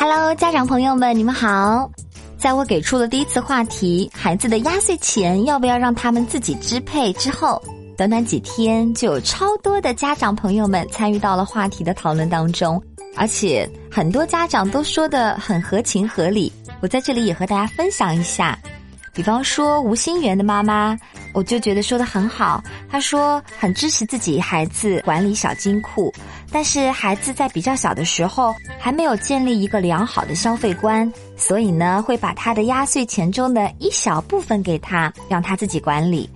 Hello，家长朋友们，你们好！在我给出了第一次话题“孩子的压岁钱要不要让他们自己支配”之后，短短几天就有超多的家长朋友们参与到了话题的讨论当中，而且很多家长都说的很合情合理。我在这里也和大家分享一下，比方说吴新元的妈妈，我就觉得说的很好。他说很支持自己孩子管理小金库。但是孩子在比较小的时候还没有建立一个良好的消费观，所以呢会把他的压岁钱中的一小部分给他，让他自己管理。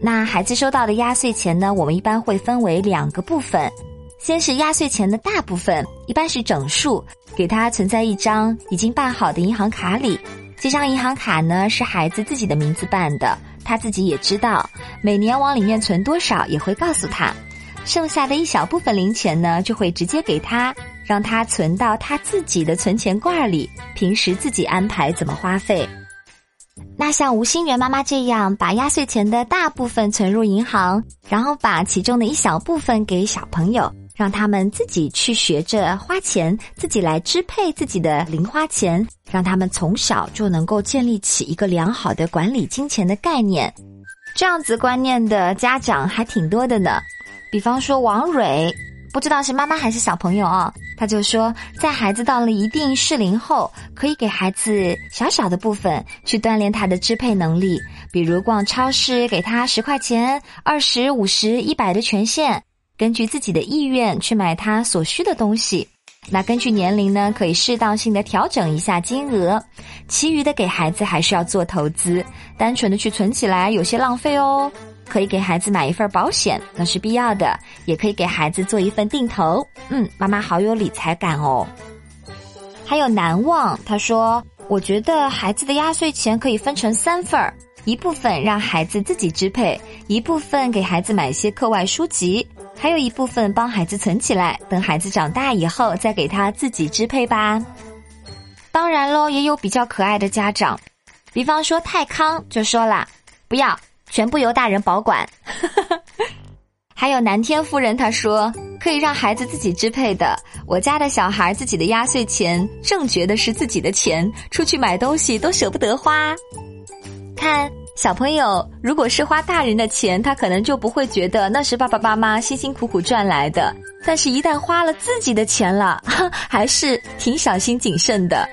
那孩子收到的压岁钱呢，我们一般会分为两个部分，先是压岁钱的大部分，一般是整数，给他存在一张已经办好的银行卡里。这张银行卡呢是孩子自己的名字办的，他自己也知道每年往里面存多少，也会告诉他。剩下的一小部分零钱呢，就会直接给他，让他存到他自己的存钱罐里，平时自己安排怎么花费。那像吴心元妈妈这样，把压岁钱的大部分存入银行，然后把其中的一小部分给小朋友，让他们自己去学着花钱，自己来支配自己的零花钱，让他们从小就能够建立起一个良好的管理金钱的概念。这样子观念的家长还挺多的呢。比方说王蕊，不知道是妈妈还是小朋友啊，他就说，在孩子到了一定适龄后，可以给孩子小小的部分去锻炼他的支配能力，比如逛超市给他十块钱、二十五十、一百的权限，根据自己的意愿去买他所需的东西。那根据年龄呢，可以适当性的调整一下金额，其余的给孩子还是要做投资，单纯的去存起来有些浪费哦。可以给孩子买一份保险，那是必要的；也可以给孩子做一份定投。嗯，妈妈好有理财感哦。还有难忘，他说：“我觉得孩子的压岁钱可以分成三份儿，一部分让孩子自己支配，一部分给孩子买一些课外书籍，还有一部分帮孩子存起来，等孩子长大以后再给他自己支配吧。”当然喽，也有比较可爱的家长，比方说泰康就说了：“不要。”全部由大人保管，还有南天夫人她说可以让孩子自己支配的。我家的小孩自己的压岁钱正觉得是自己的钱，出去买东西都舍不得花。看小朋友，如果是花大人的钱，他可能就不会觉得那是爸爸妈妈辛辛苦苦赚来的。但是，一旦花了自己的钱了，还是挺小心谨慎的。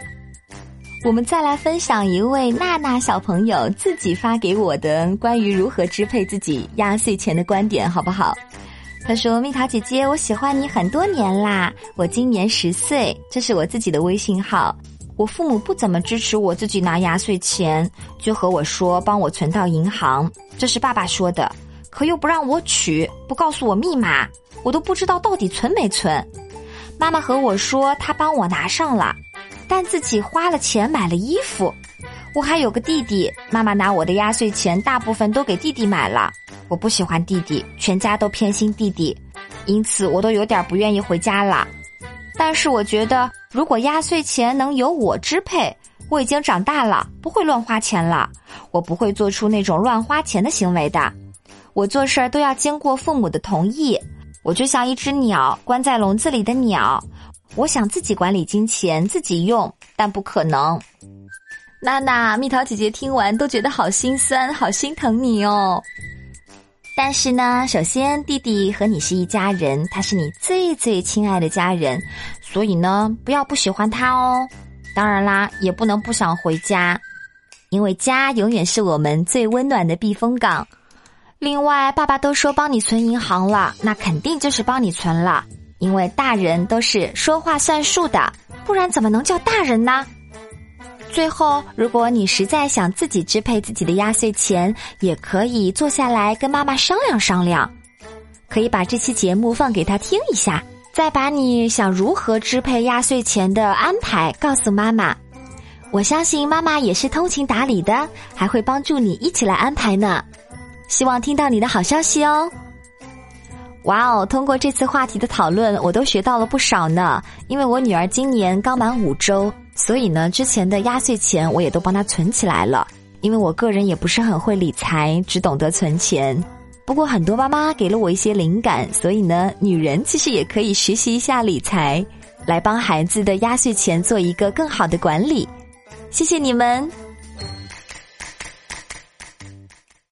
我们再来分享一位娜娜小朋友自己发给我的关于如何支配自己压岁钱的观点，好不好？他说：“蜜桃姐姐，我喜欢你很多年啦，我今年十岁，这是我自己的微信号。我父母不怎么支持我自己拿压岁钱，就和我说帮我存到银行，这是爸爸说的，可又不让我取，不告诉我密码，我都不知道到底存没存。妈妈和我说，她帮我拿上了。”但自己花了钱买了衣服，我还有个弟弟，妈妈拿我的压岁钱大部分都给弟弟买了。我不喜欢弟弟，全家都偏心弟弟，因此我都有点不愿意回家了。但是我觉得，如果压岁钱能由我支配，我已经长大了，不会乱花钱了。我不会做出那种乱花钱的行为的。我做事儿都要经过父母的同意。我就像一只鸟，关在笼子里的鸟。我想自己管理金钱，自己用，但不可能。娜娜、蜜桃姐姐听完都觉得好心酸，好心疼你哦。但是呢，首先弟弟和你是一家人，他是你最最亲爱的家人，所以呢，不要不喜欢他哦。当然啦，也不能不想回家，因为家永远是我们最温暖的避风港。另外，爸爸都说帮你存银行了，那肯定就是帮你存了。因为大人都是说话算数的，不然怎么能叫大人呢？最后，如果你实在想自己支配自己的压岁钱，也可以坐下来跟妈妈商量商量，可以把这期节目放给他听一下，再把你想如何支配压岁钱的安排告诉妈妈。我相信妈妈也是通情达理的，还会帮助你一起来安排呢。希望听到你的好消息哦。哇哦！通过这次话题的讨论，我都学到了不少呢。因为我女儿今年刚满五周，所以呢，之前的压岁钱我也都帮她存起来了。因为我个人也不是很会理财，只懂得存钱。不过很多妈妈给了我一些灵感，所以呢，女人其实也可以学习一下理财。来帮孩子的压岁钱做一个更好的管理。谢谢你们。